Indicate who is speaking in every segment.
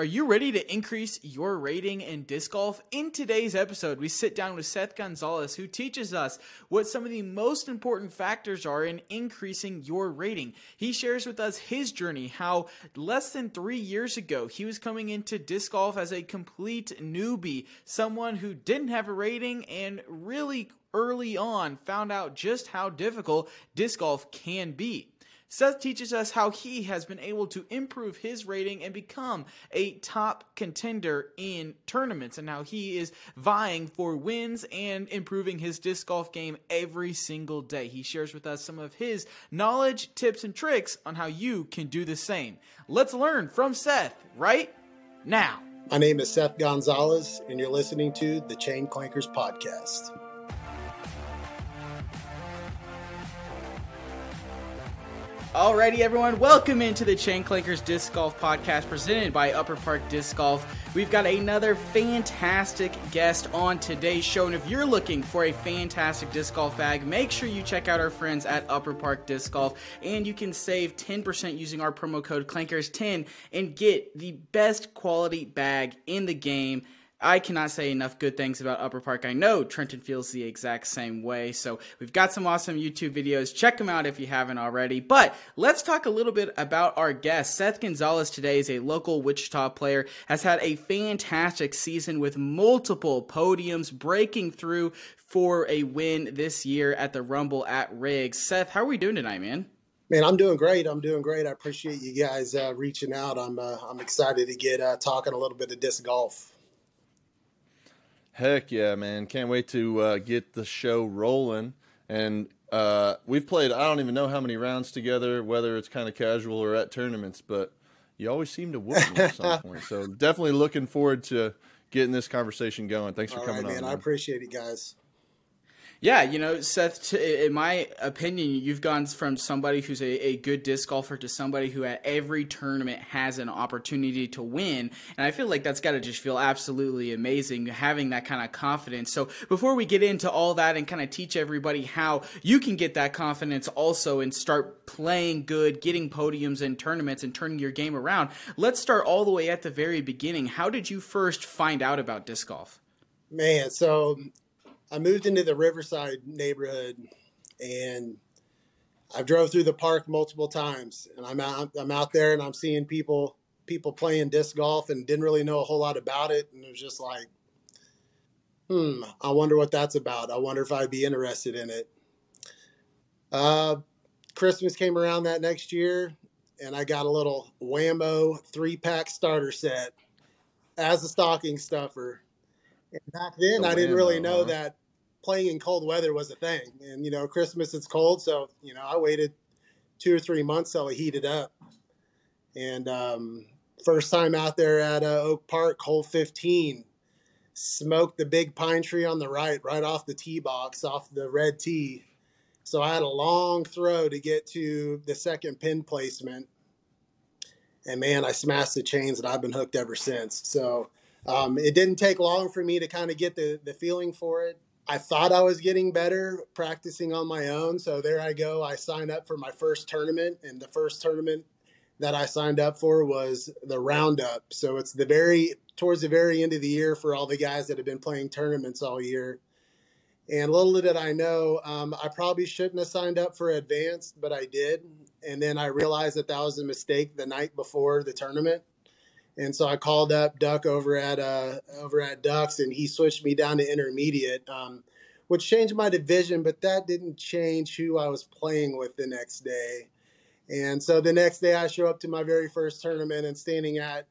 Speaker 1: Are you ready to increase your rating in disc golf? In today's episode, we sit down with Seth Gonzalez, who teaches us what some of the most important factors are in increasing your rating. He shares with us his journey, how less than three years ago, he was coming into disc golf as a complete newbie, someone who didn't have a rating and really early on found out just how difficult disc golf can be. Seth teaches us how he has been able to improve his rating and become a top contender in tournaments, and how he is vying for wins and improving his disc golf game every single day. He shares with us some of his knowledge, tips, and tricks on how you can do the same. Let's learn from Seth right now.
Speaker 2: My name is Seth Gonzalez, and you're listening to the Chain Clankers Podcast.
Speaker 1: Alrighty, everyone, welcome into the Chain Clankers Disc Golf Podcast presented by Upper Park Disc Golf. We've got another fantastic guest on today's show, and if you're looking for a fantastic disc golf bag, make sure you check out our friends at Upper Park Disc Golf, and you can save 10% using our promo code Clankers10 and get the best quality bag in the game I cannot say enough good things about Upper Park. I know Trenton feels the exact same way. So we've got some awesome YouTube videos. Check them out if you haven't already. But let's talk a little bit about our guest. Seth Gonzalez today is a local Wichita player, has had a fantastic season with multiple podiums, breaking through for a win this year at the Rumble at Riggs. Seth, how are we doing tonight, man?
Speaker 2: Man, I'm doing great. I'm doing great. I appreciate you guys uh, reaching out. I'm uh, I'm excited to get uh, talking a little bit of disc golf.
Speaker 3: Heck yeah, man! Can't wait to uh, get the show rolling. And uh, we've played I don't even know how many rounds together, whether it's kind of casual or at tournaments, but you always seem to win at some point. So definitely looking forward to getting this conversation going. Thanks for
Speaker 2: All
Speaker 3: coming
Speaker 2: right, man.
Speaker 3: on.
Speaker 2: I appreciate it, guys.
Speaker 1: Yeah, you know, Seth, in my opinion, you've gone from somebody who's a, a, good disc golfer to somebody who at every tournament has an opportunity to win. And I feel like that's got to just feel absolutely amazing having that kind of confidence. So before we get into all that and kind of teach everybody how you can get that confidence also and start playing good, getting podiums in tournaments and turning your game around, let's start all the way at the very beginning. How did you first find out about disc golf?
Speaker 2: Man, so I moved into the Riverside neighborhood, and I've drove through the park multiple times, and I'm out. I'm out there, and I'm seeing people people playing disc golf, and didn't really know a whole lot about it, and it was just like, hmm, I wonder what that's about. I wonder if I'd be interested in it. Uh, Christmas came around that next year, and I got a little Wham-O three pack starter set as a stocking stuffer. And back then,
Speaker 3: The
Speaker 2: I didn't really know
Speaker 3: huh?
Speaker 2: that playing in cold weather was a thing. And you know, Christmas it's cold, so you know, I waited two or three months till it heated up. And um, first time out there at uh, Oak Park, hole 15, smoked the big pine tree on the right, right off the tee box, off the red tee. So I had a long throw to get to the second pin placement. And man, I smashed the chains and I've been hooked ever since. So um, it didn't take long for me to kind of get the, the feeling for it. I thought I was getting better practicing on my own. So there I go. I signed up for my first tournament, and the first tournament that I signed up for was the Roundup. So it's the very towards the very end of the year for all the guys that have been playing tournaments all year. And little did I know, um, I probably shouldn't have signed up for advanced, but I did. And then I realized that that was a mistake the night before the tournament. And so I called up Duck over at uh, over at Ducks, and he switched me down to intermediate, um, which changed my division, but that didn't change who I was playing with the next day. And so the next day, I show up to my very first tournament, and standing at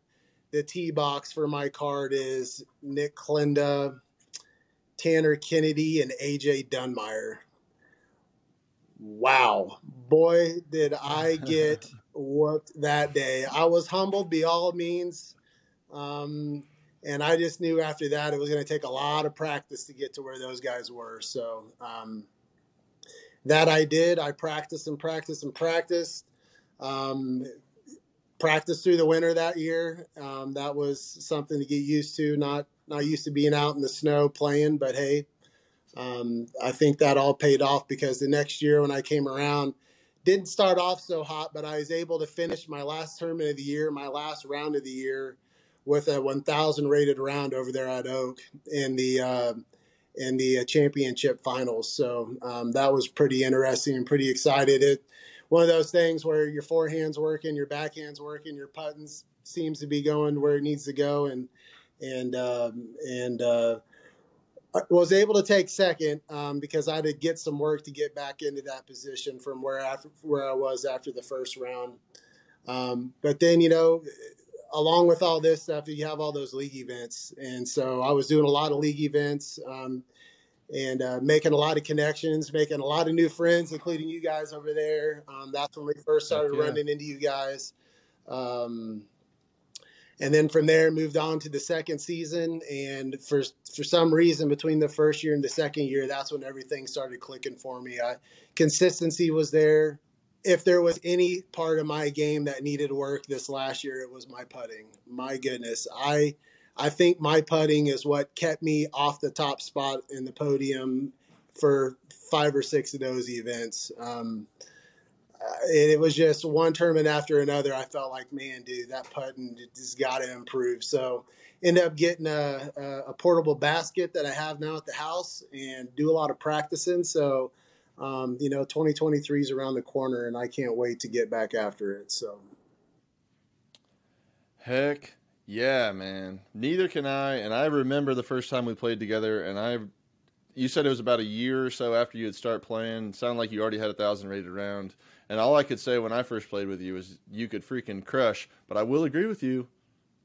Speaker 2: the tee box for my card is Nick Klinda, Tanner Kennedy, and AJ Dunmire. Wow, boy, did I get whooped that day. I was humbled by all means. Um, and I just knew after that it was going to take a lot of practice to get to where those guys were. So um, that I did. I practiced and practiced and practiced. Um, practiced through the winter that year. Um, that was something to get used to. Not not used to being out in the snow playing, but hey, um, I think that all paid off because the next year when I came around, didn't start off so hot, but I was able to finish my last tournament of the year, my last round of the year, with a 1,000 rated round over there at Oak in the uh, in the uh, championship finals. So um, that was pretty interesting and pretty excited. It one of those things where your forehand's working, your backhand's working, your putting seems to be going where it needs to go, and and um, and uh, I was able to take second um, because I had to get some work to get back into that position from where after, where I was after the first round. Um, but then you know, along with all this stuff, you have all those league events, and so I was doing a lot of league events um, and uh, making a lot of connections, making a lot of new friends, including you guys over there. Um, that's when we first started yeah. running into you guys. Um, and then from there moved on to the second season. And for for some reason between the first year and the second year that's when everything started clicking for me. I, consistency was there. If there was any part of my game that needed work this last year it was my putting. My goodness i i think my putting is what kept me off the top spot in the podium for five or six of those events. Um, it was just one tournament after another. I felt like, man, dude, that putting has got to improve. So end up getting a, a, portable basket that I have now at the house and do a lot of practicing. So, um, you know, 2023 is around the corner and I can't wait to get back after it. So,
Speaker 3: heck yeah, man. Neither can I. And I remember the first time we played together and I, you said it was about a year or so after you had start playing. It sounded like you already had a thousand rated around. And all I could say when I first played with you is you could freaking crush. But I will agree with you,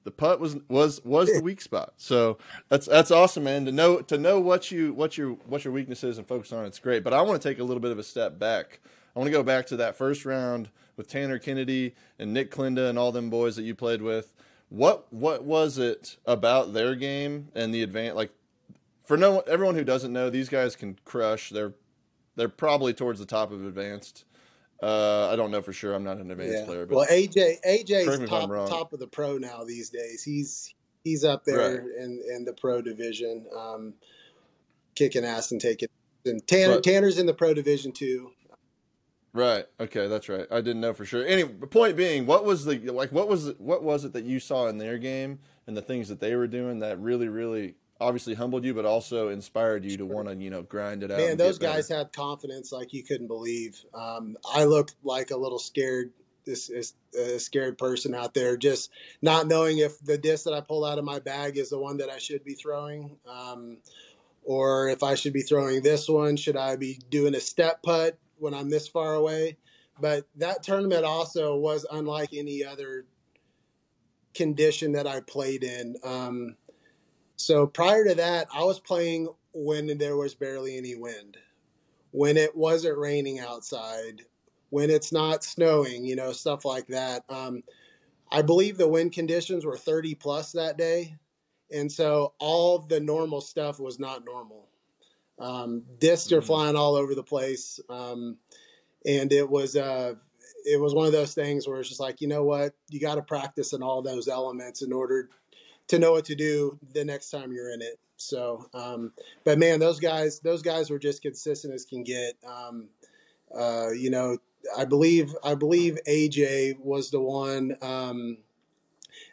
Speaker 3: the putt was was was the weak spot. So that's that's awesome, man. To know to know what you what your what your weakness is and focus on it's great. But I want to take a little bit of a step back. I want to go back to that first round with Tanner Kennedy and Nick Klinda and all them boys that you played with. What what was it about their game and the advance like for no everyone who doesn't know, these guys can crush. They're they're probably towards the top of advanced. Uh, I don't know for sure. I'm not an advanced yeah. player. But
Speaker 2: well, AJ AJ's top top of the pro now these days. He's he's up there right. in in the pro division, um, kicking ass and taking. And Tanner but, Tanner's in the pro division too.
Speaker 3: Right. Okay, that's right. I didn't know for sure. Anyway, point being, what was the like? What was what was it that you saw in their game and the things that they were doing that really, really obviously humbled you, but also inspired you to want to, you know, grind it out.
Speaker 2: Man, those guys had confidence like you couldn't believe. Um, I looked like a little scared, this is a scared person out there, just not knowing if the disc that I pull out of my bag is the one that I should be throwing, um, or if I should be throwing this one. Should I be doing a step putt when I'm this far away? But that tournament also was unlike any other condition that I played in. Um, so prior to that, I was playing when there was barely any wind, when it wasn't raining outside, when it's not snowing, you know, stuff like that. Um, I believe the wind conditions were 30 plus that day. And so all the normal stuff was not normal. Um, discs are mm-hmm. flying all over the place. Um, and it was, uh, it was one of those things where it's just like, you know what, you got to practice in all those elements in order to know what to do the next time you're in it. So, um, but man, those guys, those guys were just consistent as can get. Um, uh, you know, I believe, I believe AJ was the one um,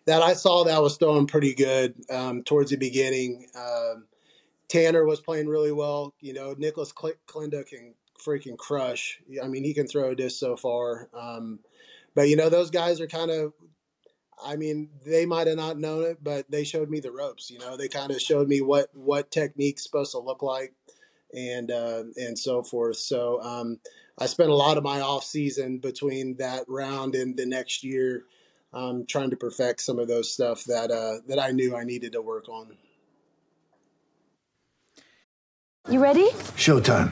Speaker 2: that I saw that was throwing pretty good um, towards the beginning. Uh, Tanner was playing really well. You know, Nicholas Klinda can freaking crush. I mean, he can throw a disc so far. Um, but you know, those guys are kind of I mean, they might have not known it, but they showed me the ropes. You know, they kind of showed me what what technique's supposed to look like, and uh, and so forth. So um, I spent a lot of my off season between that round and the next year, um, trying to perfect some of those stuff that uh, that I knew I needed to work on.
Speaker 4: You ready?
Speaker 5: Showtime.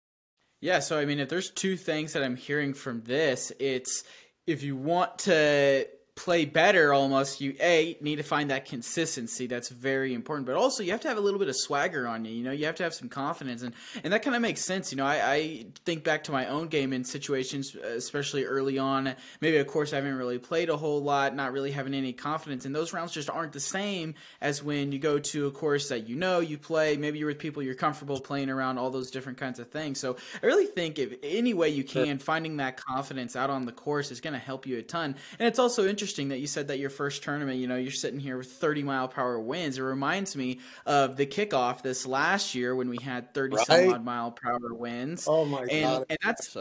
Speaker 1: Yeah, so I mean, if there's two things that I'm hearing from this, it's if you want to play better almost you a need to find that consistency. That's very important. But also you have to have a little bit of swagger on you you know? You have to have some confidence. And and that kind of makes sense you know? I, I think back to my own game in situations especially early on. Maybe of course i haven't really played a whole lot not really having any confidence. And those rounds just aren't the same as when you go to a course that you know you play. Maybe you're with people you're comfortable playing around all those different kinds of things. So i really think if any way you can finding that confidence out on the course is going to help you a ton. And it's also interesting interesting that you said that your first tournament, you know, you're sitting here with 30 mile per hour winds. It reminds me of the kickoff this last year when we had 30 right? some odd mile per hour winds.
Speaker 2: Oh my
Speaker 1: and,
Speaker 2: god!
Speaker 1: And that's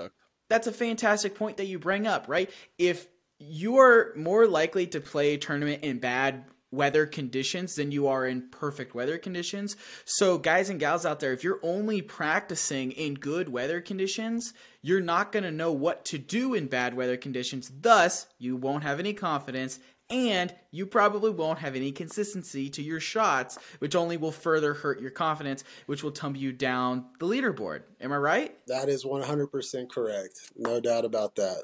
Speaker 1: that's a fantastic point that you bring up, right? If you are more likely to play a tournament in bad weather conditions than you are in perfect weather conditions. So, guys and gals out there, if you're only practicing in good weather conditions, you're not going to know what to do in bad weather conditions. Thus, you won't have any confidence and you probably won't have any consistency to your shots, which only will further hurt your confidence, which will tumble you down the leaderboard. Am I right?
Speaker 2: That is 100% correct. No doubt about that.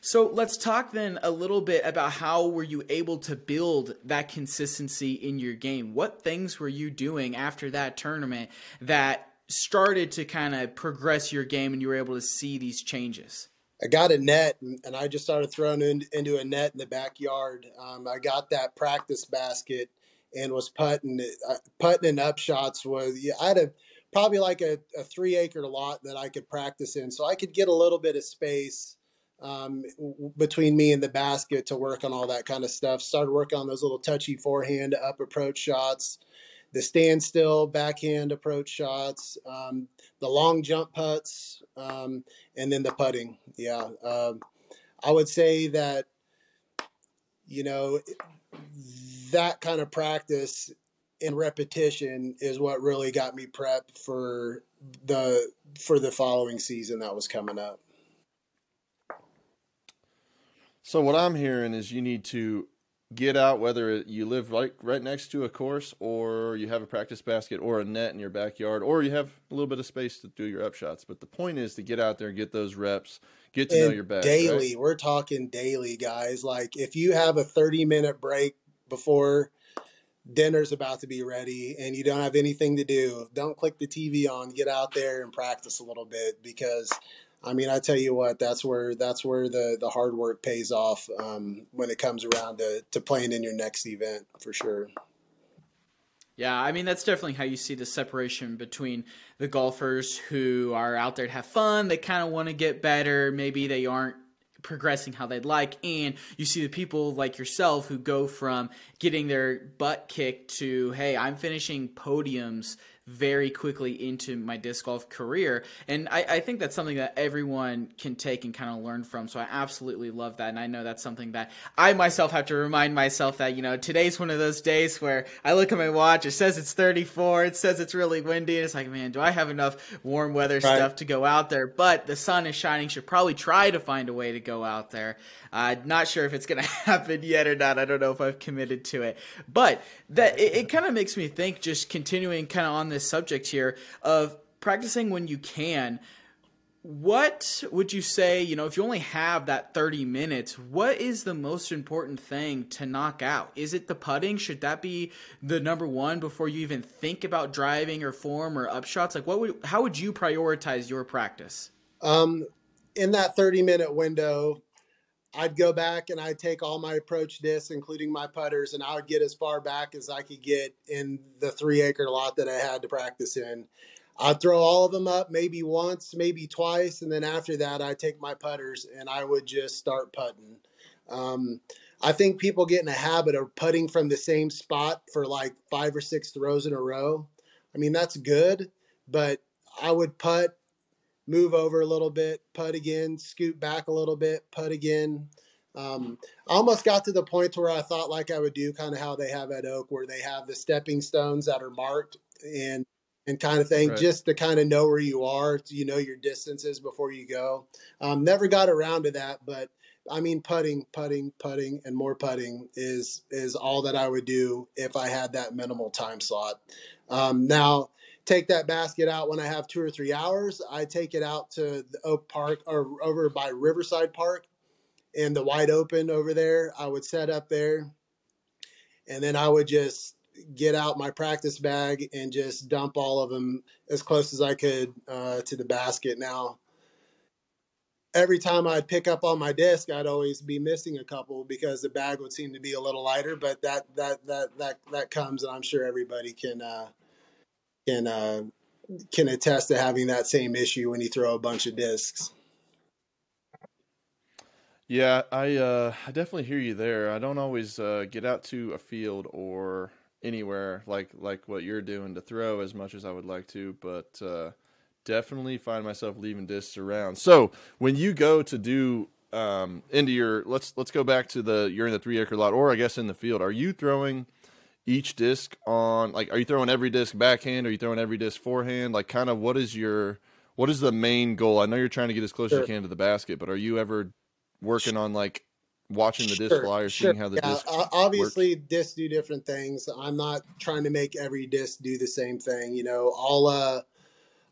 Speaker 1: So let's talk then a little bit about how were you able to build that consistency in your game? What things were you doing after that tournament that started to kind of progress your game and you were able to see these changes?
Speaker 2: I got a net and I just started throwing in, into a net in the backyard. Um, I got that practice basket and was putting uh, putting in up shots was I had a probably like a, a three acre lot that I could practice in, so I could get a little bit of space um, between me and the basket to work on all that kind of stuff. Started working on those little touchy forehand up approach shots, the standstill backhand approach shots, um, the long jump putts, um, and then the putting. Yeah, um, I would say that you know that kind of practice and repetition is what really got me prepped for the for the following season that was coming up.
Speaker 3: So what I'm hearing is you need to get out whether you live right right next to a course or you have a practice basket or a net in your backyard or you have a little bit of space to do your upshots. But the point is to get out there, and get those reps, get to
Speaker 2: and
Speaker 3: know your bag.
Speaker 2: Daily,
Speaker 3: right?
Speaker 2: we're talking daily, guys. Like if you have a 30 minute break before dinner's about to be ready and you don't have anything to do, don't click the TV on, get out there and practice a little bit because I mean, I tell you what, that's where that's where the the hard work pays off um, when it comes around to to playing in your next event for sure.
Speaker 1: Yeah, I mean that's definitely how you see the separation between the golfers who are out there to have fun, they kind of want to get better, maybe they aren't progressing how they'd like and you see the people like yourself who go from getting their butt kicked to hey, I'm finishing podiums very quickly into my disc golf career. And I, I, think that's something that everyone can take and kind of learn from. So I absolutely love that. And I know that's something that I myself have to remind myself that, you know, today's one of those days where I look at my watch, it says it's 34, it says it's really windy. And it's like, man, do I have enough warm weather right. stuff to go out there? But the sun is shining, should probably try to find a way to go out there. I'm uh, not sure if it's going to happen yet or not. I don't know if I've committed to it. But that it, it kind of makes me think, just continuing kind of on this subject here of practicing when you can. What would you say, you know, if you only have that 30 minutes, what is the most important thing to knock out? Is it the putting? Should that be the number one before you even think about driving or form or upshots? Like what would how would you prioritize your practice?
Speaker 2: Um in that 30 minute window, I'd go back and I'd take all my approach discs, including my putters, and I would get as far back as I could get in the three acre lot that I had to practice in. I'd throw all of them up maybe once, maybe twice, and then after that, I'd take my putters and I would just start putting. Um, I think people get in a habit of putting from the same spot for like five or six throws in a row. I mean, that's good, but I would putt move over a little bit, putt again, scoot back a little bit, putt again. Um, I almost got to the point where I thought like I would do kind of how they have at Oak, where they have the stepping stones that are marked and and kind of thing, right. just to kind of know where you are, you know your distances before you go. Um, never got around to that, but I mean putting, putting, putting, and more putting is is all that I would do if I had that minimal time slot. Um, now take that basket out when I have two or three hours. I take it out to the Oak Park or over by Riverside Park and the wide open over there. I would set up there, and then I would just get out my practice bag and just dump all of them as close as I could uh, to the basket. Now, every time I'd pick up on my disc, I'd always be missing a couple because the bag would seem to be a little lighter. But that that that that that comes, and I'm sure everybody can uh, can uh, can attest to having that same issue when you throw a bunch of discs.
Speaker 3: Yeah, I uh, I definitely hear you there. I don't always uh, get out to a field or anywhere like like what you're doing to throw as much as I would like to, but uh, definitely find myself leaving discs around. So when you go to do um, into your let's let's go back to the you're in the three acre lot or I guess in the field. Are you throwing each disc on like are you throwing every disc backhand? Are you throwing every disc forehand? Like kind of what is your what is the main goal? I know you're trying to get as close as you can to the basket, but are you ever working on like watching the disc
Speaker 2: Sure,
Speaker 3: fly or
Speaker 2: sure.
Speaker 3: seeing how the
Speaker 2: Yeah,
Speaker 3: disc
Speaker 2: o- obviously discs do different things. I'm not trying to make every disc do the same thing. You know, I'll uh,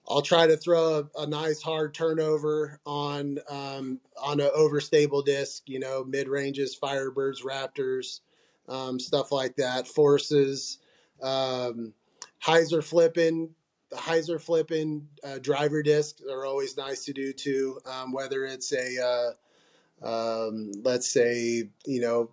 Speaker 2: I'll try to throw a, a nice hard turnover on um, on an overstable disc. You know, mid ranges, Firebirds, Raptors, um, stuff like that. Forces, um, Hyzer flipping. The Hyzer flipping uh, driver discs are always nice to do too. Um, whether it's a uh, um, let's say you know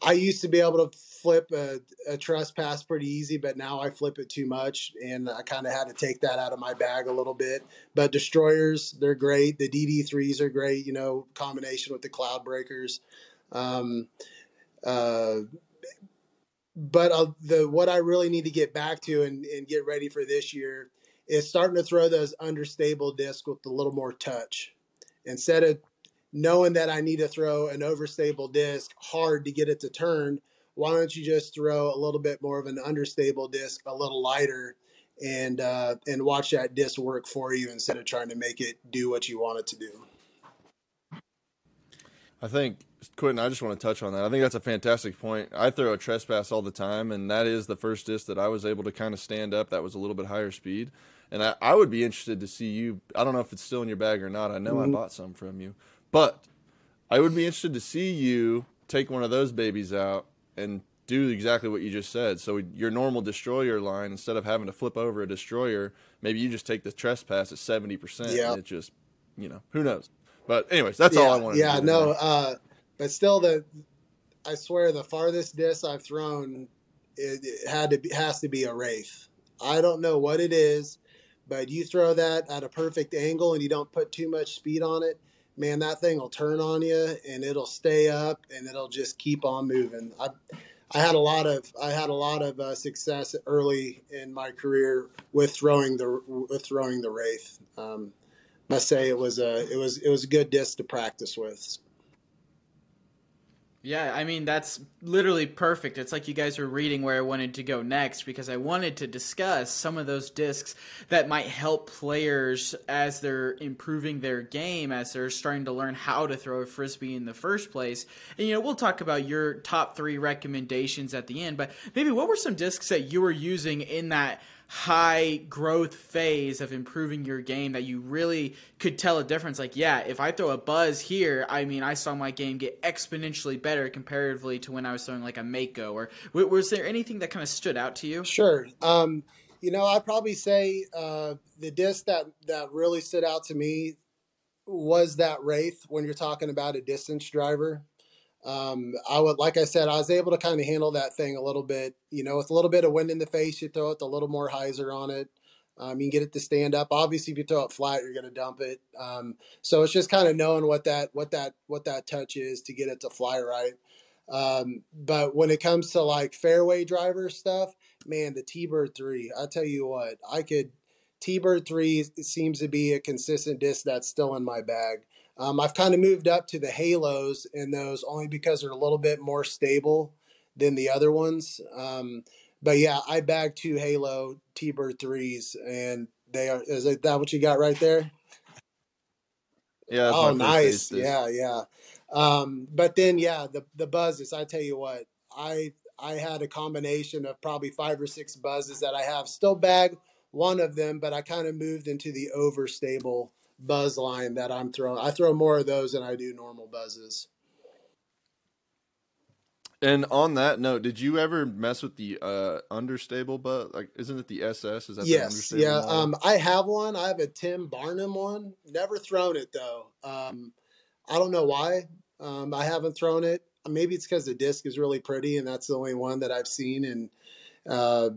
Speaker 2: i used to be able to flip a, a trespass pretty easy but now i flip it too much and i kind of had to take that out of my bag a little bit but destroyers they're great the dd3s are great you know combination with the cloud breakers um, uh, but uh, the what i really need to get back to and, and get ready for this year is starting to throw those understable discs with a little more touch instead of knowing that I need to throw an overstable disc hard to get it to turn, why don't you just throw a little bit more of an understable disc, a little lighter, and uh, and watch that disc work for you instead of trying to make it do what you want it to do.
Speaker 3: I think Quentin, I just want to touch on that. I think that's a fantastic point. I throw a trespass all the time, and that is the first disc that I was able to kind of stand up. That was a little bit higher speed, and I, I would be interested to see you. I don't know if it's still in your bag or not. I know
Speaker 2: Mhm.
Speaker 3: I bought some from you, but I would be interested to see you take one of those babies out and do exactly what you just said. So your normal destroyer line, instead of having to flip over a destroyer, maybe you just take the trespass at seventy percent,
Speaker 2: Yeah.
Speaker 3: and it just, you know, who knows. But anyways, that's all I
Speaker 2: yeah,
Speaker 3: wanted. to
Speaker 2: yeah, no, uh, but still, the I swear the farthest disc I've thrown it, it had to be, has to be a wraith. I don't know what it is, but you throw that at a perfect angle and you don't put too much speed on it, man, that thing will turn on you and it'll stay up and it'll just keep on moving. I I had a lot of I had a lot of uh, success early in my career with throwing the with throwing the wraith. Um, must say it was a it was it was a good disc to practice with.
Speaker 1: Yeah, I mean that's literally perfect. It's like you guys were reading where I wanted to go next because I wanted to discuss some of those discs that might help players as they're improving their game, as they're starting to learn how to throw a frisbee in the first place. And you know, we'll talk about your top three recommendations at the end, but maybe what were some discs that you were using in that high growth phase of improving your game that you really could tell a difference like yeah if i throw a buzz here i mean i saw my game get exponentially better comparatively to when i was throwing like a mako or was there anything that kind of stood out to you
Speaker 2: Sure. Um, you know, I'd probably say uh, the disc that that really stood out to me was that Wraith when you're talking about a distance driver. Um, I would, like I said, I was able to kind of handle that thing a little bit. You know, with a little bit of wind in the face, you throw it a little more hyzer on it. Um, you can get it to stand up. Obviously, if you throw it flat, you're going to dump it. Um, so it's just kind of knowing what that what that what that touch is to get it to fly right. Um, but when it comes to like fairway driver stuff, man, the T Bird three, I tell you what, I could T Bird three seems to be a consistent disc that's still in my bag. Um, I've kind of moved up to the halos in those only because they're a little bit more stable than the other ones. Um, but yeah, I bagged two Halo T Bird threes, and they are. Is that what you got right there?
Speaker 3: Yeah,
Speaker 2: Oh, nice. Yeah, yeah. Um, but then, yeah, the the buzzes. I tell you what, I I had a combination of probably five or six buzzes that I have still bag one of them, but I kind of moved into the overstable buzz line that I'm throwing. I throw more of those than I do normal buzzes.
Speaker 3: And on that note, did you ever mess with the uh, understable but like isn't it the SS? Is that the
Speaker 2: Yes,
Speaker 3: understable
Speaker 2: yeah. Um, I have one. I have a Tim Barnum one. Never thrown it though. Um, I don't know why. Um, I haven't thrown it. Maybe it's because the disc is really pretty, and that's the only one that I've seen. And uh,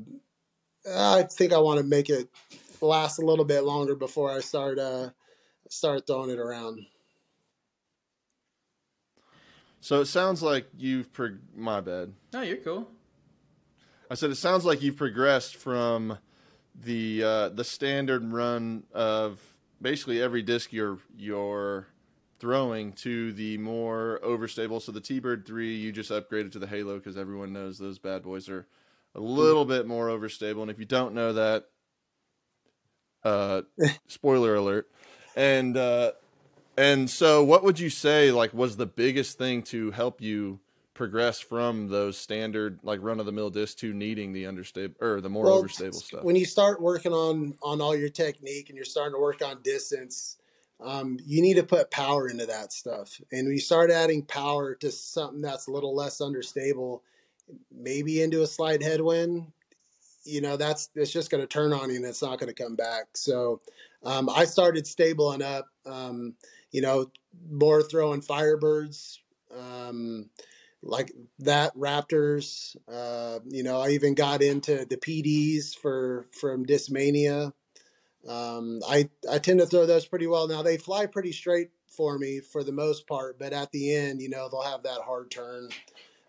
Speaker 2: I think I want to make it last a little bit longer before I start uh, start throwing it around.
Speaker 3: so it sounds like you've prog- my bad.
Speaker 1: No, you're cool.
Speaker 3: I said it sounds like you've progressed from the uh, the standard run of basically every disc you're you're throwing to the more overstable. So the T-Bird three, you just upgraded to the Halo because everyone knows those bad boys are a little bit more overstable. And if you don't know that, uh, spoiler alert. And uh, and so, what would you say like was the biggest thing to help you progress from those standard like run of the mill discs to needing the understable or the more
Speaker 2: Well,
Speaker 3: overstable stuff?
Speaker 2: When you start working on on all your technique and you're starting to work on distance, um, you need to put power into that stuff. And when you start adding power to something that's a little less understable, maybe into a slight headwind, you know that's it's just going to turn on you and it's not going to come back. So um, I started stabling up. Um, you know, more throwing Firebirds. Um, like that Raptors. Uh, you know, I even got into the PDs for from Discmania. Um, I I tend to throw those pretty well. Now they fly pretty straight for me for the most part, but at the end, you know, they'll have that hard turn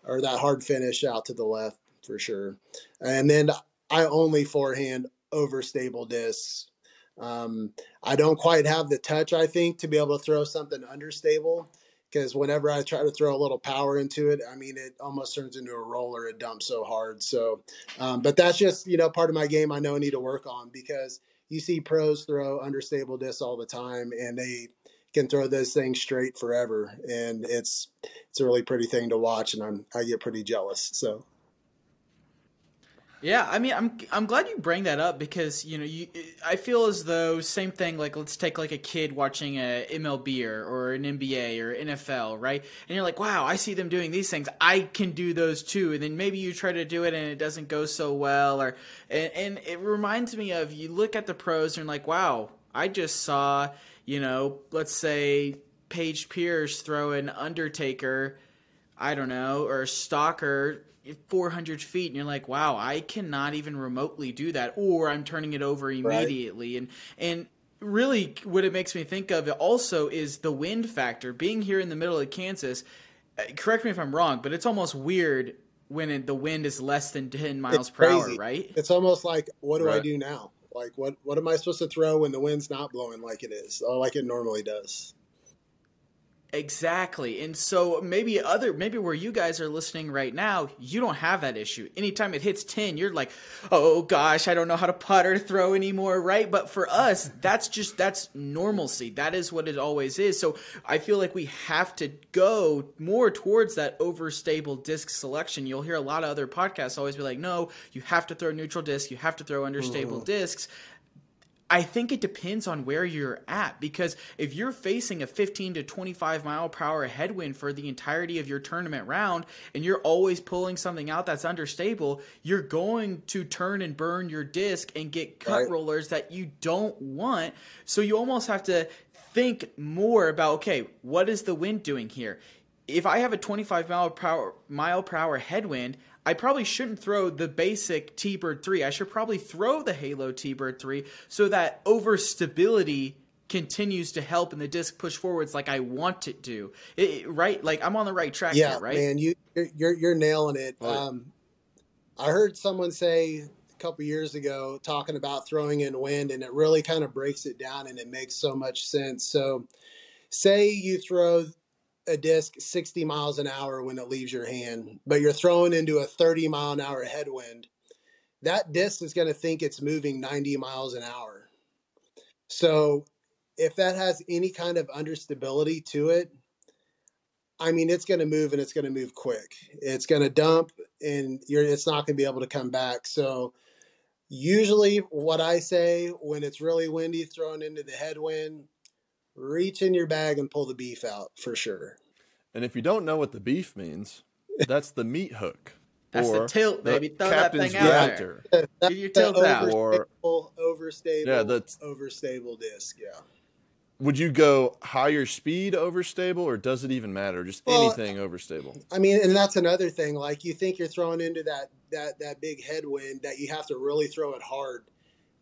Speaker 2: or that hard finish out to the left for sure. And then I only forehand overstable discs. Um, I don't quite have the touch, I think, to be able to throw something understable because whenever I try to throw a little power into it, I mean, it almost turns into a roller. It dumps so hard. So, um, but that's just, you know, part of my game I know I need to work on because you see pros throw understable discs all the time and they can throw those things straight forever. And it's, it's a really pretty thing to watch. And I'm, I get pretty jealous. So,
Speaker 1: Yeah, I mean, I'm I'm glad you bring that up because you know you I feel as though same thing. Like let's take like a kid watching a MLB or, or an NBA or NFL, right? And you're like, wow, I see them doing these things. I can do those too. And then maybe you try to do it and it doesn't go so well, or and, and it reminds me of you look at the pros and like, wow, I just saw you know, let's say Paige Pierce throw an Undertaker, I don't know, or a Stalker 400 feet and you're like wow i cannot even remotely do that or i'm turning it over immediately and and really what it makes me think of also is the wind factor. Being here in the middle of kansas uh, correct me if i'm wrong but it's almost weird when it, the wind is less than 10 miles
Speaker 2: It's
Speaker 1: per hour right?
Speaker 2: It's almost like, what do I do now? Like, what, what am I supposed to throw when the wind's not blowing like it is or like it normally does?
Speaker 1: Exactly. And so maybe other maybe where you guys are listening right now, you don't have that issue. Anytime it hits 10, you're like, "Oh gosh, I don't know how to putter throw anymore," right? But for us, that's just that's normalcy. That is what it always is. So I feel like we have to go more towards that overstable disc selection. You'll hear a lot of other podcasts always be like, "No, you have to throw neutral disc, you have to throw understable mm-hmm. discs." I think it depends on where you're at because if you're facing a 15 to 25 mile per hour headwind for the entirety of your tournament round and you're always pulling something out that's understable, you're going to turn and burn your disc and get cut
Speaker 2: Right.
Speaker 1: rollers that you don't want. So you almost have to think more about okay, what is the wind doing here? If I have a 25 mile per hour, mile per hour headwind, I probably shouldn't throw the basic T-Bird 3. I should probably throw the Halo T-Bird 3 so that overstability continues to help and the disc push forwards like I want it to. It- it- right? Like I'm on the right track
Speaker 2: yeah,
Speaker 1: here, right?
Speaker 2: man, you you're you're, you're nailing it.
Speaker 3: Oh, yeah.
Speaker 2: Um, I heard someone say a couple years ago talking about throwing in wind, and it really kind of breaks it down, and it makes so much sense. So, say you throw a disc 60 miles an hour when it leaves your hand, but you're throwing into a 30 mile an hour headwind. That disc is going to think it's moving 90 miles an hour. So, if that has any kind of understability to it, I mean, it's going to move and it's going to move quick. It's going to dump and you're it's not going to be able to come back. So usually what I say when it's really windy thrown into the headwind, reach in your bag and pull the beef out for sure.
Speaker 3: And if you don't know what the beef means, That's the meat hook.
Speaker 1: That's the tilt, baby. Throw that
Speaker 3: captain's
Speaker 1: thing out there.
Speaker 3: reactor.
Speaker 2: That's
Speaker 1: Get your tilt out.
Speaker 3: Or-
Speaker 2: overstable, overstable,
Speaker 3: Yeah, that's-
Speaker 2: overstable disc. Yeah.
Speaker 3: Would you go higher speed overstable, or does it even matter? Just
Speaker 2: Well,
Speaker 3: anything overstable.
Speaker 2: I mean, and that's another thing. Like you think you're throwing into that that that big headwind that you have to really throw it hard.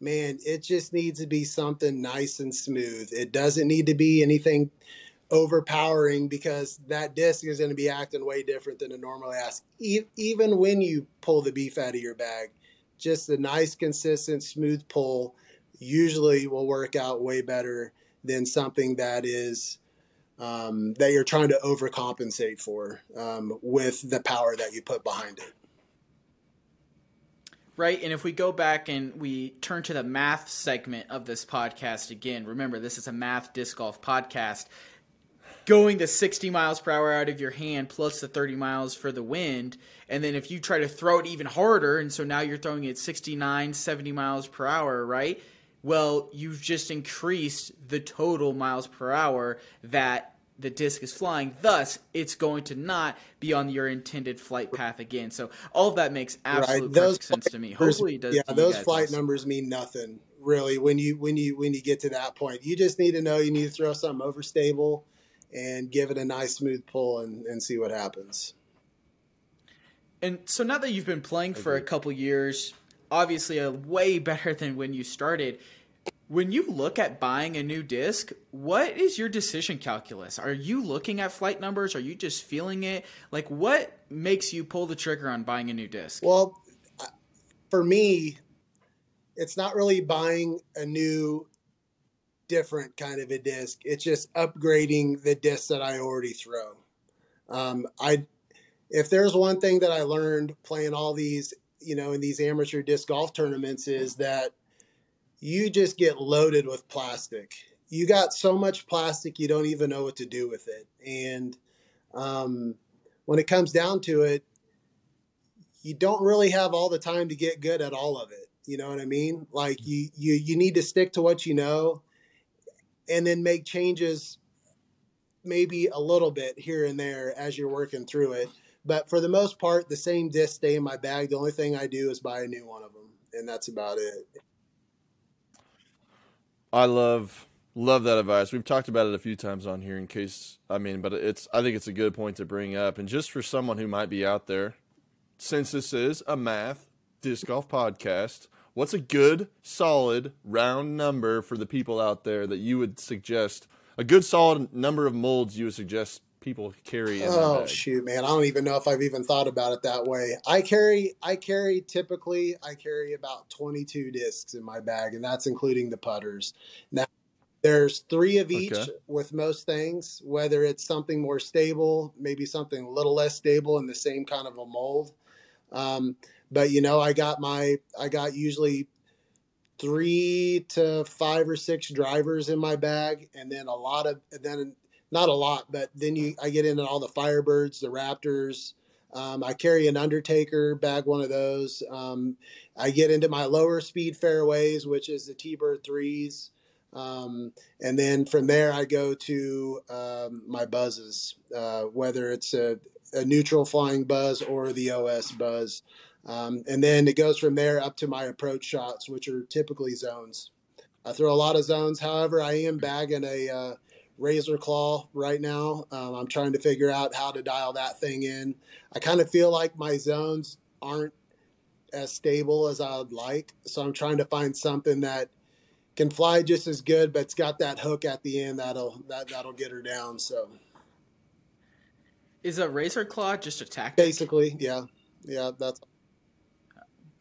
Speaker 2: Man, it just needs to be something nice and smooth. It doesn't need to be anything overpowering because that disc is going to be acting way different than a normal ass. E- even when you pull the beef out of your bag, just a nice, consistent, smooth pull usually will work out way better than something that is um, that you're trying to overcompensate for um, with the power that you put behind it.
Speaker 1: Right. And if we go back and we turn to the math segment of this podcast again, remember, this is a math disc golf podcast. Going the 60 miles per hour out of your hand plus the 30 miles for the wind. And then if you try to throw it even harder, and so now you're throwing it 69, 70 miles per hour, right? Well, you've just increased the total miles per hour that the disc is flying. Thus, it's going to not be on your intended flight path again. So all of that makes absolute
Speaker 2: right?
Speaker 1: Perfect sense
Speaker 2: flight
Speaker 1: to me. Hopefully, it does.
Speaker 2: Yeah, those flight
Speaker 1: also.
Speaker 2: numbers mean nothing really when you when you when you get to that point. You just need to know you need to throw something overstable and give it a nice smooth pull and, and see what happens.
Speaker 1: And so now that you've been playing for a couple years, obviously a way better than when you started. When you look at buying a new disc, what is your decision calculus? Are you looking at flight numbers? Are you just feeling it? Like what makes you pull the trigger on buying a new disc?
Speaker 2: Well, for me, it's not really buying a new, different kind of a disc. It's just upgrading the disc that I already throw. Um, I, if there's one thing that I learned playing all these, you know, in these amateur disc golf tournaments is that you just get loaded with plastic. You got so much plastic, you don't even know what to do with it. And um, when it comes down to it, you don't really have all the time to get good at all of it. You know what I mean? Like you you you need to stick to what you know and then make changes maybe a little bit here and there as you're working through it. But for the most part, the same discs stay in my bag. The only thing I do is buy a new one of them, and that's about it.
Speaker 3: I love love that advice. We've talked about it a few times on here in case I mean, but it's I think it's a good point to bring up. And just for someone who might be out there, since this is a math disc golf podcast, what's a good solid round number for the people out there that you would suggest a good solid number of molds you would suggest people carry in
Speaker 2: Oh shoot, man! I don't even know if I've even thought about it that way. I carry, I carry typically, I carry about twenty-two discs in my bag, and that's including the putters. Now, there's three of each
Speaker 3: Okay.
Speaker 2: with most things. Whether it's something more stable, maybe something a little less stable in the same kind of a mold. Um, but you know, I got my, I got usually three to five or six drivers in my bag, and then a lot of, and then not a lot, but then you I get into all the Firebirds, the Raptors. Um, I carry an Undertaker bag, one of those. Um, I get into my lower speed fairways, which is the T-Bird threes, um, and then from there I go to um, my buzzes, uh, whether it's a, a neutral flying buzz or the OS buzz, um, and then it goes from there up to my approach shots, which are typically zones. I throw a lot of zones. However, I am bagging a uh, razor claw right now. Um, I'm trying to figure out how to dial that thing in. I kind of feel like my zones aren't as stable as I would like, so I'm trying to find something that can fly just as good, but it's got that hook at the end that'll that that'll get her down. So
Speaker 1: Is a razor claw just a tactic?
Speaker 2: basically, yeah, yeah, that's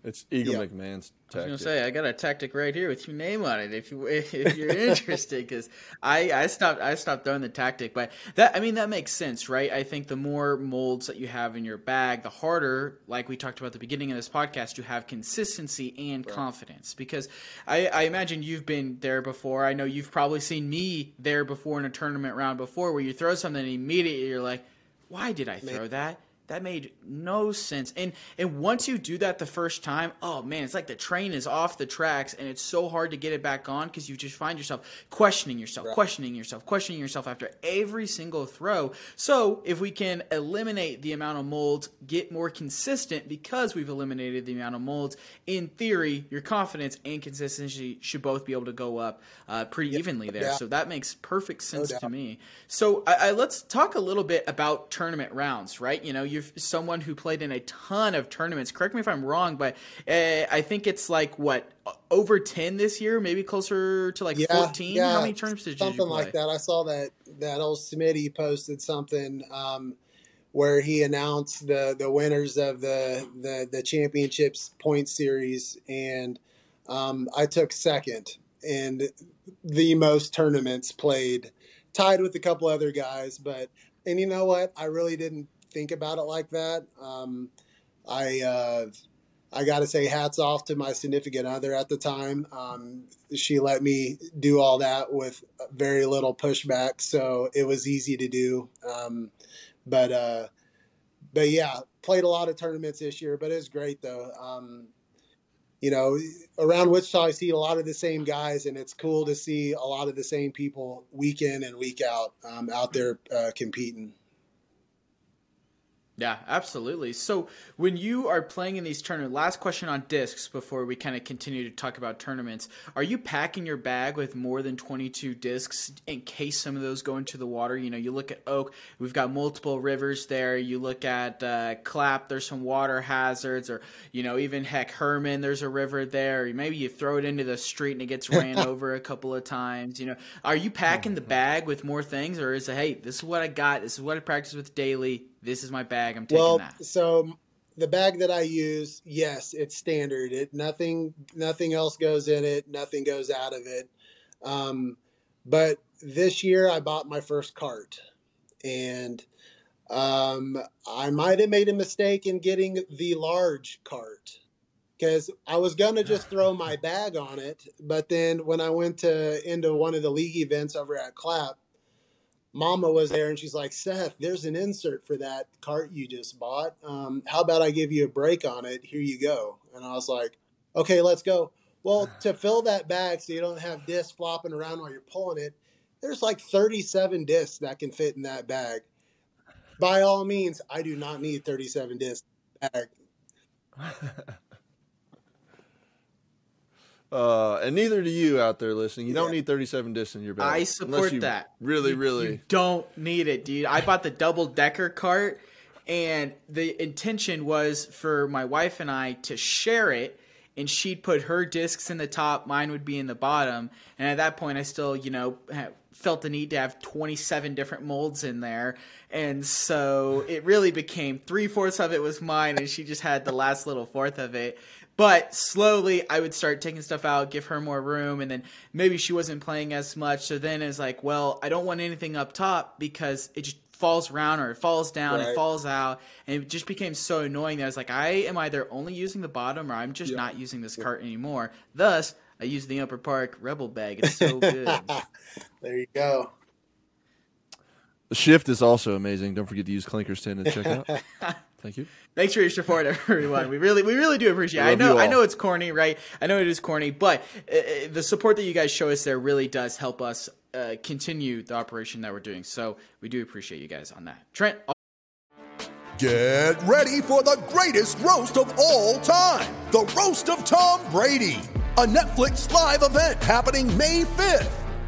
Speaker 3: It's Eagle
Speaker 2: Yeah.
Speaker 3: McMahon's
Speaker 1: I was
Speaker 3: tactic.
Speaker 1: gonna say I got a tactic right here with your name on it if you if you're interested because I I stopped I stopped throwing the tactic but that I mean that makes sense right I think the more molds that you have in your bag the harder like we talked about at the beginning of this podcast to have consistency and confidence because I, I imagine you've been there before I know you've probably seen me there before in a tournament round before where you throw something and immediately you're like why did I throw that That made no sense. And and once you do that the first time, oh man, it's like the train is off the tracks and it's so hard to get it back on because you just find yourself questioning yourself, right. questioning yourself, questioning yourself after every single throw. So if we can eliminate the amount of molds, get more consistent because we've eliminated the amount of molds, in theory, your confidence and consistency should both be able to go up uh, pretty evenly there. Yeah. So that makes perfect sense no to me. So I, I, let's talk a little bit about tournament rounds, right? You know, you you're someone who played in a ton of tournaments. Correct me if I'm wrong, but uh, I think it's like what over ten this year, maybe closer to like yeah, fourteen. Yeah, How many tournaments did
Speaker 2: something
Speaker 1: you play?
Speaker 2: Something like that? I saw that that old Smitty posted something. Um, where he announced the the winners of the the, the championships point series, and um, I took second and the most tournaments played, tied with a couple other guys. But and you know what? I really didn't think about it like that. Um, I uh, I got to say hats off to my significant other at the time. Um, she let me do all that with very little pushback, so it was easy to do. Um, but uh, but yeah, played a lot of tournaments this year, but it was great though. Um, you know, around Wichita, I see a lot of the same guys, and it's cool to see a lot of the same people week in and week out um, out there uh, competing.
Speaker 1: Yeah, absolutely. So when you are playing in these tournaments, last question on discs before we kind of continue to talk about tournaments. Are you packing your bag with more than 22 discs in case some of those go into the water? You know, you look at Oak, we've got multiple rivers there. You look at uh, Clapp, there's some water hazards, or, you know, even heck, Herman, there's a river there. Or maybe you throw it into the street and it gets ran over a couple of times. You know, are you packing the bag with more things, or is it, hey, this is what I got, this is what I practice with daily? This is my bag. I'm taking
Speaker 2: well,
Speaker 1: that.
Speaker 2: So the bag that I use, yes, it's standard. It nothing nothing else goes in it. Nothing goes out of it. Um, but this year I bought my first cart, and um, I might have made a mistake in getting the large cart because I was gonna just throw my bag on it, but then when I went to into one of the league events over at Clapp, Mama was there and she's like, Seth, there's an insert for that cart you just bought. Um, how about I give you a break on it? Here you go. And I was like, okay, let's go. Well, to fill that bag so you don't have discs flopping around while you're pulling it, there's like 37 discs that can fit in that bag. By all means, I do not need 37 discs bag.
Speaker 3: Uh, and neither do you out there listening. You don't need 37 discs in your bag.
Speaker 1: I support that.
Speaker 3: Really,
Speaker 1: you,
Speaker 3: really.
Speaker 1: You don't need it, dude. I bought the double decker cart, and the intention was for my wife and I to share it, and she'd put her discs in the top, mine would be in the bottom. And at that point, I still, you know, felt the need to have 27 different molds in there. And so it really became three fourths of it was mine, and she just had the last little fourth of it. But slowly, I would start taking stuff out, give her more room, and then maybe she wasn't playing as much. So then it's like, well, I don't want anything up top because it just falls around or it falls down, right. it falls out, and it just became so annoying that I was like, I am either only using the bottom or I'm just not using this cart anymore. Thus, I use the Upper Park Rebel bag. It's so good.
Speaker 2: there you go.
Speaker 3: The shift is also amazing. Don't forget to use Clinkers 10 to check out. Thank you.
Speaker 1: Make sure you support everyone. We really, we really do appreciate. it. I know, I know it's corny, right? I know it is corny, but uh, uh, the support that you guys show us there really does help us uh, continue the operation that we're doing. So we do appreciate you guys on that. Trent. I'll-
Speaker 6: Get ready for the greatest roast of all time the roast of Tom Brady, a Netflix live event happening May 5th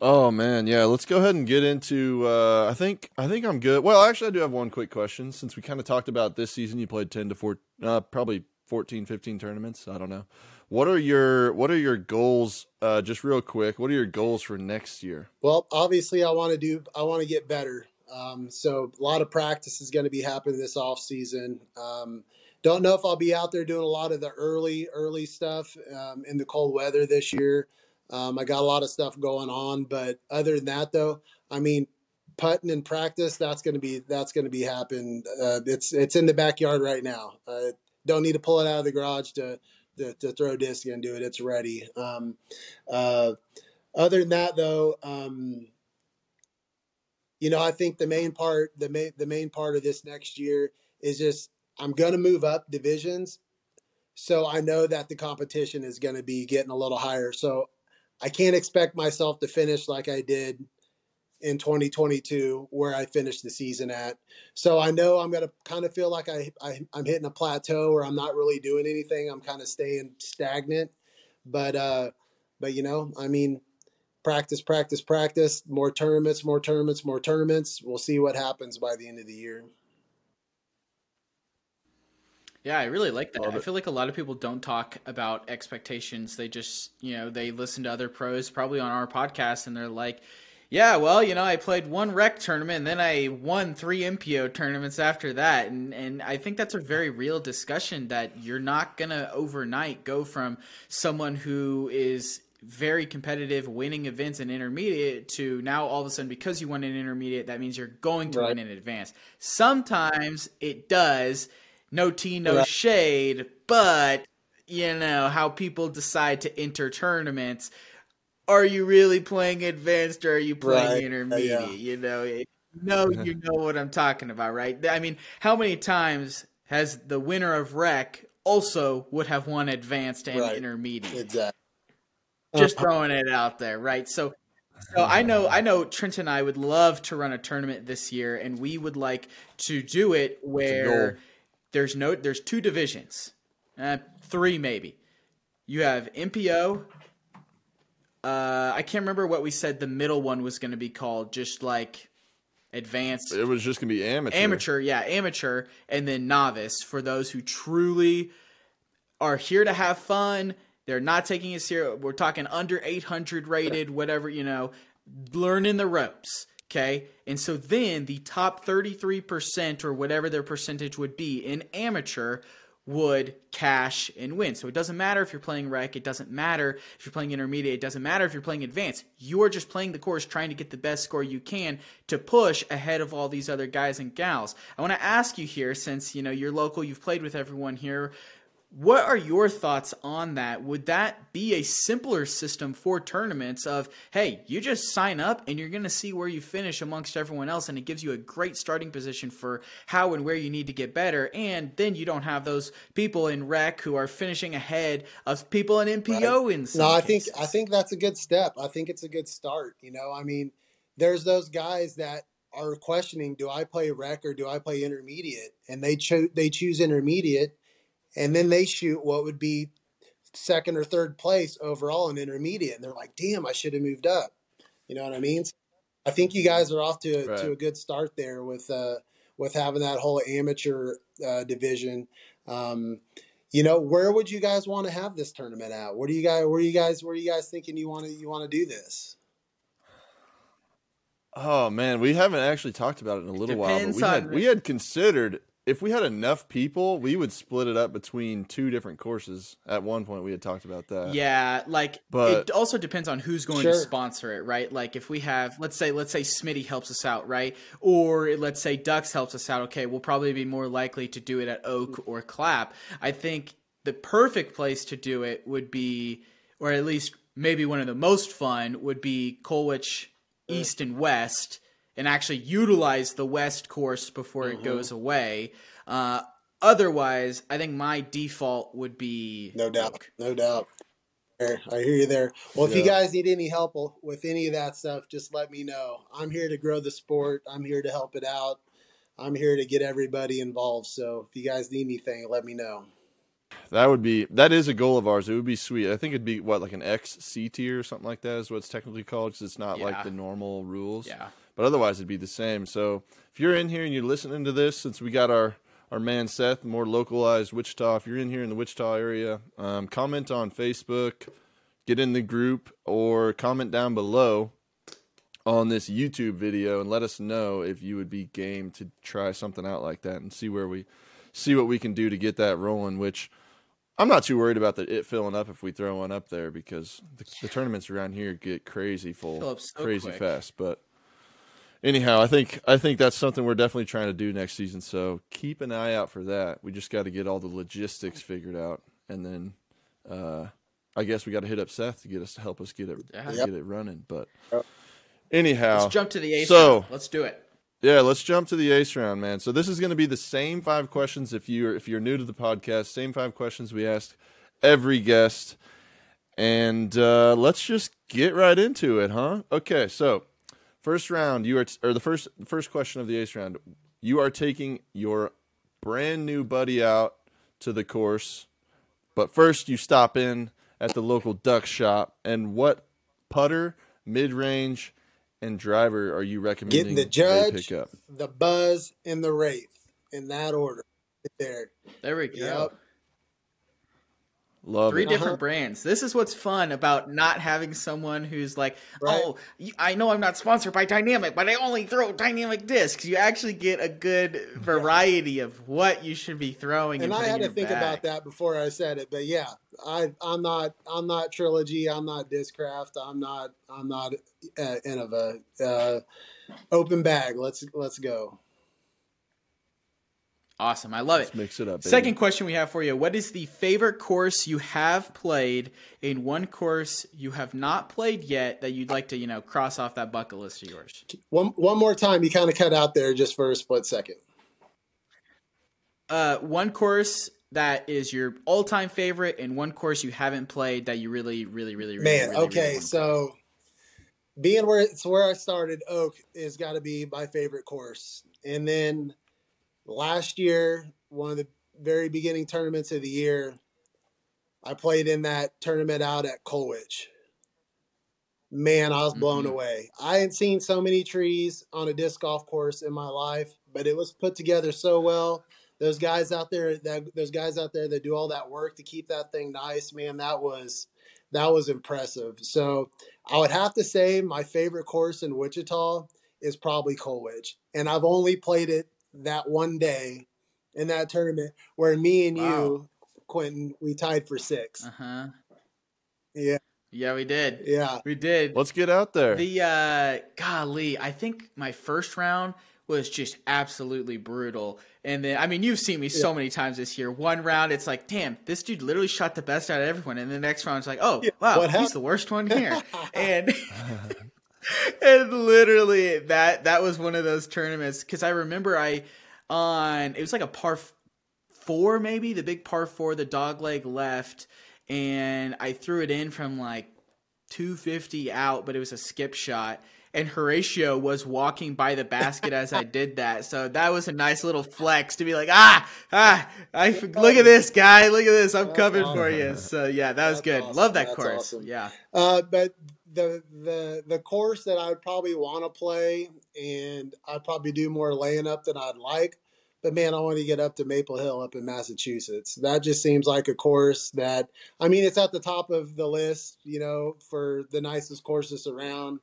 Speaker 3: Oh man, yeah. Let's go ahead and get into. Uh, I think I think I'm good. Well, actually, I do have one quick question. Since we kind of talked about this season, you played ten to four, uh, probably 14, 15 tournaments. I don't know. What are your What are your goals? Uh, just real quick. What are your goals for next year?
Speaker 2: Well, obviously, I want to do. I want to get better. Um, so a lot of practice is going to be happening this off season. Um, don't know if I'll be out there doing a lot of the early early stuff um, in the cold weather this year. Um, I got a lot of stuff going on, but other than that, though, I mean, putting in practice that's going to be that's going to be happen. Uh, it's it's in the backyard right now. Uh, don't need to pull it out of the garage to to, to throw disc into it. It's ready. Um, uh, other than that, though, um, you know, I think the main part the main the main part of this next year is just I'm going to move up divisions. So I know that the competition is going to be getting a little higher. So I can't expect myself to finish like I did in 2022 where I finished the season at. So I know I'm going to kind of feel like I, I am hitting a plateau or I'm not really doing anything. I'm kind of staying stagnant. But uh but you know, I mean practice practice practice, more tournaments, more tournaments, more tournaments. We'll see what happens by the end of the year.
Speaker 1: Yeah, I really like that. I feel like a lot of people don't talk about expectations. They just, you know, they listen to other pros, probably on our podcast, and they're like, yeah, well, you know, I played one rec tournament and then I won three MPO tournaments after that. And and I think that's a very real discussion that you're not gonna overnight go from someone who is very competitive, winning events in intermediate to now all of a sudden because you won an intermediate, that means you're going to
Speaker 2: Right.
Speaker 1: win in advance. Sometimes it does. No tea, no
Speaker 2: Right.
Speaker 1: shade, but you know how people decide to enter tournaments are you really playing advanced or are you playing
Speaker 2: Right.
Speaker 1: intermediate?
Speaker 2: Yeah.
Speaker 1: You know, it, no, you know what I'm talking about, right? I mean, how many times has the winner of rec also would have won advanced and
Speaker 2: Right.
Speaker 1: intermediate?
Speaker 2: Exactly.
Speaker 1: Just throwing it out there, right? So, so I know, I know, Trent and I would love to run a tournament this year, and we would like to do it where. There's no, there's two divisions, uh, three maybe. You have MPO. Uh, I can't remember what we said the middle one was going to be called. Just like advanced,
Speaker 3: It was just gonna be amateur.
Speaker 1: amateur, yeah, amateur, and then novice for those who truly are here to have fun. They're not taking it serious. We're talking under 800 rated, whatever, you know, learning the ropes. Okay. And so then the top 33% or whatever their percentage would be in amateur would cash and win. So it doesn't matter if you're playing rec, it doesn't matter if you're playing intermediate, it doesn't matter if you're playing advanced. You're just playing the course trying to get the best score you can to push ahead of all these other guys and gals. I want to ask you here since, you know, you're local, you've played with everyone here, what are your thoughts on that? Would that be a simpler system for tournaments of, hey, you just sign up and you're going to see where you finish amongst everyone else, and it gives you a great starting position for how and where you need to get better, and then you don't have those people in rec who are finishing ahead of people in MPO in some
Speaker 2: No, I think. I think that's a good step. I think it's a good start. You know, I mean, there's those guys that are questioning: Do I play rec or do I play intermediate? And they cho- they choose intermediate, and then they shoot what would be second or third place overall in intermediate, and they're like, "Damn, I should have moved up." You know what I mean? I think you guys are off to
Speaker 3: Right.
Speaker 2: to a good start there with uh, with having that whole amateur uh, division. Um, you know, where would you guys want to have this tournament at? Where do you guys, where you guys, where are you guys thinking you want to, you want to do this?
Speaker 3: Oh man, we haven't actually talked about it in a little while, but we had
Speaker 1: on-
Speaker 3: we had considered if we had enough people, we would split it up between two different courses. At one point, we had talked about that.
Speaker 1: Yeah, like
Speaker 3: But-
Speaker 1: it also depends on who's going to sponsor it, right? Like if we have, let's say, let's say Smitty helps us out, right? Or let's say Ducks helps us out. Okay, we'll probably be more likely to do it at Oak or Clapp. I think the perfect place to do it would be, or at least maybe one of the most fun would be Colwich East and West, and actually utilize the West course before it goes away. Uh, otherwise, I think my default would be
Speaker 2: No doubt,
Speaker 1: Oak.
Speaker 2: no doubt. I hear you there. Well, if you guys need any help with any of that stuff, just let me know. I'm here to grow the sport. I'm here to help it out. I'm here to get everybody involved. So if you guys need anything, let me know.
Speaker 3: That would be that is a goal of ours. It would be sweet. I think it'd be what like an X C tier or something like that is what it's technically called because it's not
Speaker 1: Yeah.
Speaker 3: like the normal rules.
Speaker 1: Yeah.
Speaker 3: But otherwise, it'd be the same. So if you're in here and you're listening to this, since we got our our man Seth, more localized Wichita. If you're in here in the Wichita area, um, comment on Facebook, get in the group, or comment down below on this YouTube video and let us know if you would be game to try something out like that and see where we see what we can do to get that rolling. Which I'm not too worried about the it filling up if we throw one up there because the, the tournaments around here get crazy full,
Speaker 1: so
Speaker 3: crazy
Speaker 1: quick.
Speaker 3: fast. But anyhow, I think I think that's something we're definitely trying to do next season. So keep an eye out for that. We just got to get all the logistics figured out, and then uh, I guess we got to hit up Seth to get us to help us get it
Speaker 1: Yeah.
Speaker 3: get it running. But anyhow,
Speaker 1: Let's jump to the ace.
Speaker 3: So-
Speaker 1: round. let's do it.
Speaker 3: yeah, let's jump to the ace round, man. So this is going to be the same five questions if you're if you're new to the podcast. Same five questions we ask every guest, and uh, let's just get right into it, huh? Okay, so first round, you are t- or the first first question of the ace round. You are taking your brand new buddy out to the course, but first you stop in at the local duck shop. And what putter, mid range, and driver are you recommending
Speaker 2: Getting the judge,
Speaker 3: pick up?
Speaker 2: the buzz, and the wraith in that order. There.
Speaker 1: There we go.
Speaker 2: Yep.
Speaker 3: Love
Speaker 1: Three
Speaker 3: it.
Speaker 1: different
Speaker 2: Uh-huh.
Speaker 1: brands. This is what's fun about not having someone who's like,
Speaker 2: Right.
Speaker 1: oh, I know I'm not sponsored by Dynamic, but I only throw Dynamic discs. You actually get a good variety of what you should be throwing.
Speaker 2: And
Speaker 1: And,
Speaker 2: I had to think
Speaker 1: bag.
Speaker 2: about that before I said it, but yeah, I I'm not I'm not trilogy. I'm not Discraft. I'm not I'm not uh, Innova. Uh, open bag. Let's let's go.
Speaker 1: Awesome. I love it.
Speaker 3: Let's mix it up. Baby.
Speaker 1: Second question we have for you. What is the favorite course you have played in one course you have not played yet that you'd like to, you know, cross off that bucket list of yours?
Speaker 2: One one more time. You kind of cut out there just for a split second.
Speaker 1: Uh, one course that is your all-time favorite and one course you haven't played that you really, really, really, really,
Speaker 2: Man,
Speaker 1: really,
Speaker 2: okay,
Speaker 1: really
Speaker 2: so being where it's where I started, Oak is got to be my favorite course. And then last year, one of the very beginning tournaments of the year, I played in that tournament out at Colwich. Man, I was blown
Speaker 1: Mhm.
Speaker 2: away. I hadn't seen so many trees on a disc golf course in my life, but it was put together so well. Those guys out there, that those guys out there that do all that work to keep that thing nice, man, that was that was impressive. So I would have to say my favorite course in Wichita is probably Colwich. And I've only played it that one day in that tournament where me and
Speaker 1: Wow.
Speaker 2: you, Quentin, we tied for six.
Speaker 1: Uh-huh.
Speaker 2: Yeah.
Speaker 1: Yeah, we did.
Speaker 2: Yeah.
Speaker 1: We did.
Speaker 3: Let's get out there.
Speaker 1: The uh golly, I think my first round was just absolutely brutal. And then I mean you've seen me so many times this year. One round it's like, damn, this dude literally shot the best out of everyone. And the next round it's like, oh
Speaker 2: Yeah,
Speaker 1: wow,
Speaker 2: what
Speaker 1: he's the worst one here. and and literally that that was one of those tournaments because I remember I on it was like a par four maybe the big par four the dog leg left and I threw it in from like 250 out but it was a skip shot and Horatio was walking by the basket as I did that. So that was a nice little flex to be like ah ah I look at this guy look at this I'm
Speaker 2: That's
Speaker 1: coming for you. So yeah that was
Speaker 2: That's
Speaker 1: good.
Speaker 2: awesome.
Speaker 1: love that
Speaker 2: That's
Speaker 1: course.
Speaker 2: awesome.
Speaker 1: yeah.
Speaker 2: Uh, but the the the course that I would probably want to play, and I'd probably do more laying up than I'd like. But man, I want to get up to Maple Hill up in Massachusetts. That just seems like a course that I mean, it's at the top of the list, you know, for the nicest courses around.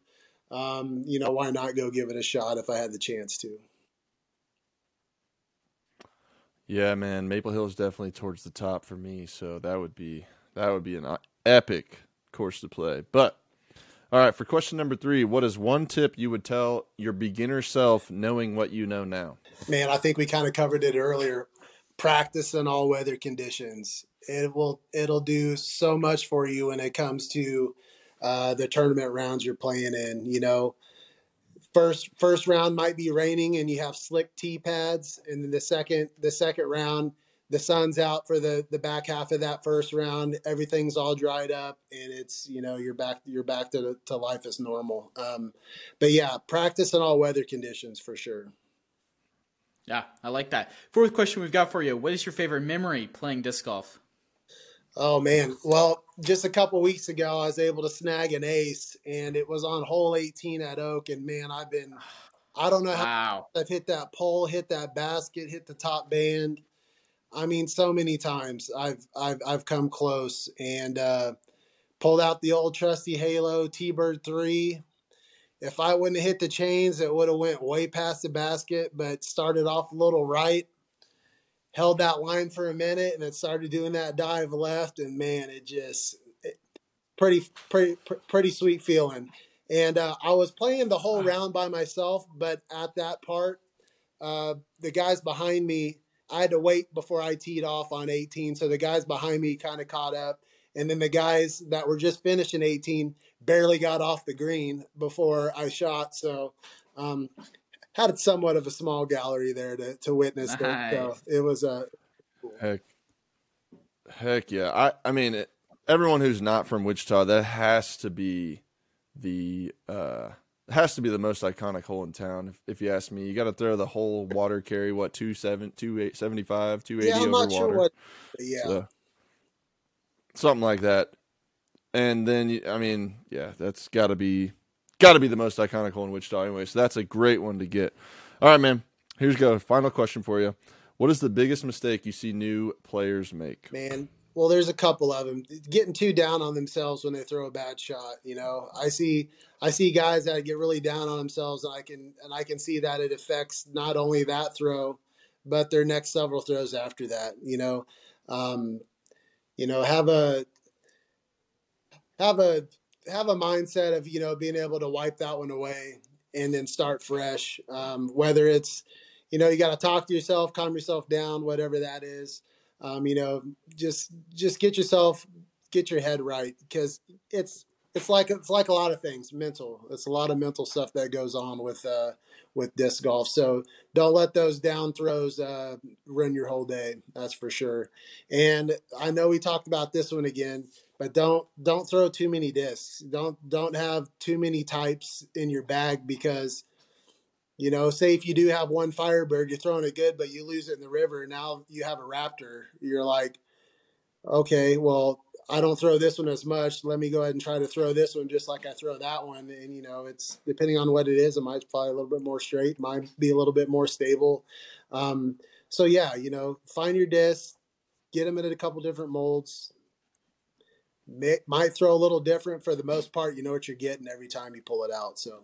Speaker 2: Um, you know, why not go give it a shot if I had the chance to?
Speaker 3: Yeah, man, Maple Hill is definitely towards the top for me, so that would be that would be an uh, epic course to play. But all right, for question number three, what is one tip you would tell your beginner self, knowing what you know now?
Speaker 2: Man, I think we kind of covered it earlier. Practice in all weather conditions. It will it'll do so much for you when it comes to uh, the tournament rounds you're playing in. You know, first first round might be raining and you have slick tee pads, and then the second the second round the sun's out for the the back half of that first round. Everything's all dried up, and it's you know you're back you're back to to life as normal. Um, but yeah, practice in all weather conditions for sure.
Speaker 1: Yeah, I like that. Fourth question we've got for you. What is your favorite memory playing disc golf?
Speaker 2: Oh man. Well, just a couple weeks ago I was able to snag an ace and it was on hole 18 at Oak and man, I've been I don't know how
Speaker 1: Wow.
Speaker 2: I've hit that pole, hit that basket, hit the top band. I mean, so many times I've I've I've come close and uh pulled out the old trusty Halo T-Bird 3. If I wouldn't have hit the chains, it would have went way past the basket, but started off a little right held that line for a minute, and it started doing that dive left, and man, it just it, pretty pretty pretty sweet feeling. And uh, I was playing the whole round by myself, but at that part, uh, the guys behind me, I had to wait before I teed off on 18. So the guys behind me kind of caught up. And then the guys that were just finishing 18 barely got off the green before I shot. So, um, had somewhat of a small gallery there to, to witness. Nice. So it was a
Speaker 3: heck, heck yeah. I, I mean, it, everyone who's not from Wichita, that has to be the uh, has to be the most iconic hole in town. If, if you ask me, you got to throw the whole water carry. What two seven two eight seventy five two eighty yeah, over water. Sure what,
Speaker 2: yeah, so,
Speaker 3: something like that. And then I mean, yeah, that's got to be got to be the most iconic hole in Wichita anyway. So that's a great one to get. All right, man. Here's go. Final question for you. What is the biggest mistake you see new players make?
Speaker 2: Man, well, there's a couple of them getting too down on themselves when they throw a bad shot. You know, I see I see guys that get really down on themselves, and I can and I can see that it affects not only that throw, but their next several throws after that. You know, um, you know, have a have a have a mindset of you know being able to wipe that one away and then start fresh. Um, whether it's you know you got to talk to yourself, calm yourself down, whatever that is um, you know, just just get yourself get your head right because it's it's like it's like a lot of things mental it's a lot of mental stuff that goes on with uh with disc golf. So don't let those down throws uh ruin your whole day that's for sure. And i know we talked about this one again but don't don't throw too many discs. Don't don't have too many types in your bag because you know, say if you do have one Firebird, you're throwing it good, but you lose it in the river. Now you have a Raptor. You're like, okay, well, I don't throw this one as much. Let me go ahead and try to throw this one just like I throw that one. And, you know, it's depending on what it is, it might fly a little bit more straight, might be a little bit more stable. Um, so, yeah, you know, find your disc, get them in a couple different molds. May, might throw a little different for the most part. You know what you're getting every time you pull it out. So,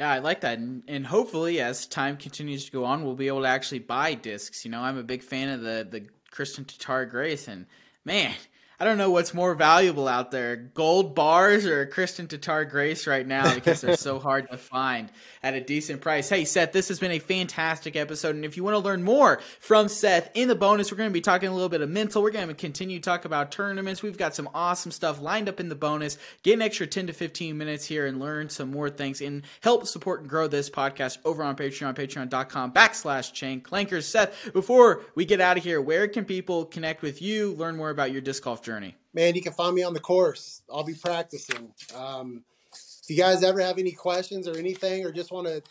Speaker 1: yeah, I like that, and, and hopefully, as time continues to go on, we'll be able to actually buy discs. You know, I'm a big fan of the the Kristin Tattar Grace, and man, I don't know what's more valuable out there, gold bars or Kristin Tattar Grace right now because they're so hard to find at a decent price. Hey, Seth, this has been a fantastic episode. And if you want to learn more from Seth in the bonus, we're going to be talking a little bit of mental. We're going to continue to talk about tournaments. We've got some awesome stuff lined up in the bonus. Get an extra 10 to 15 minutes here and learn some more things and help support and grow this podcast over on Patreon, patreon.com backslash chain clankers. Seth, before we get out of here, where can people connect with you, learn more about your disc golf journey?
Speaker 2: Man, you can find me on the course. I'll be practicing. Um, if you guys ever have any questions or anything, or just want to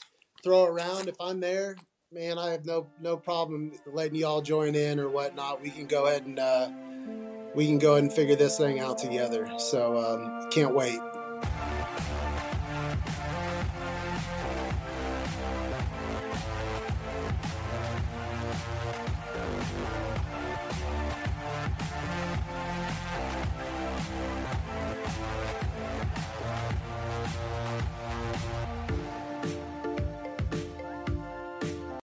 Speaker 2: throw around, if I'm there, man, I have no no problem letting you all join in or whatnot. We can go ahead and uh, we can go ahead and figure this thing out together. So um, can't wait.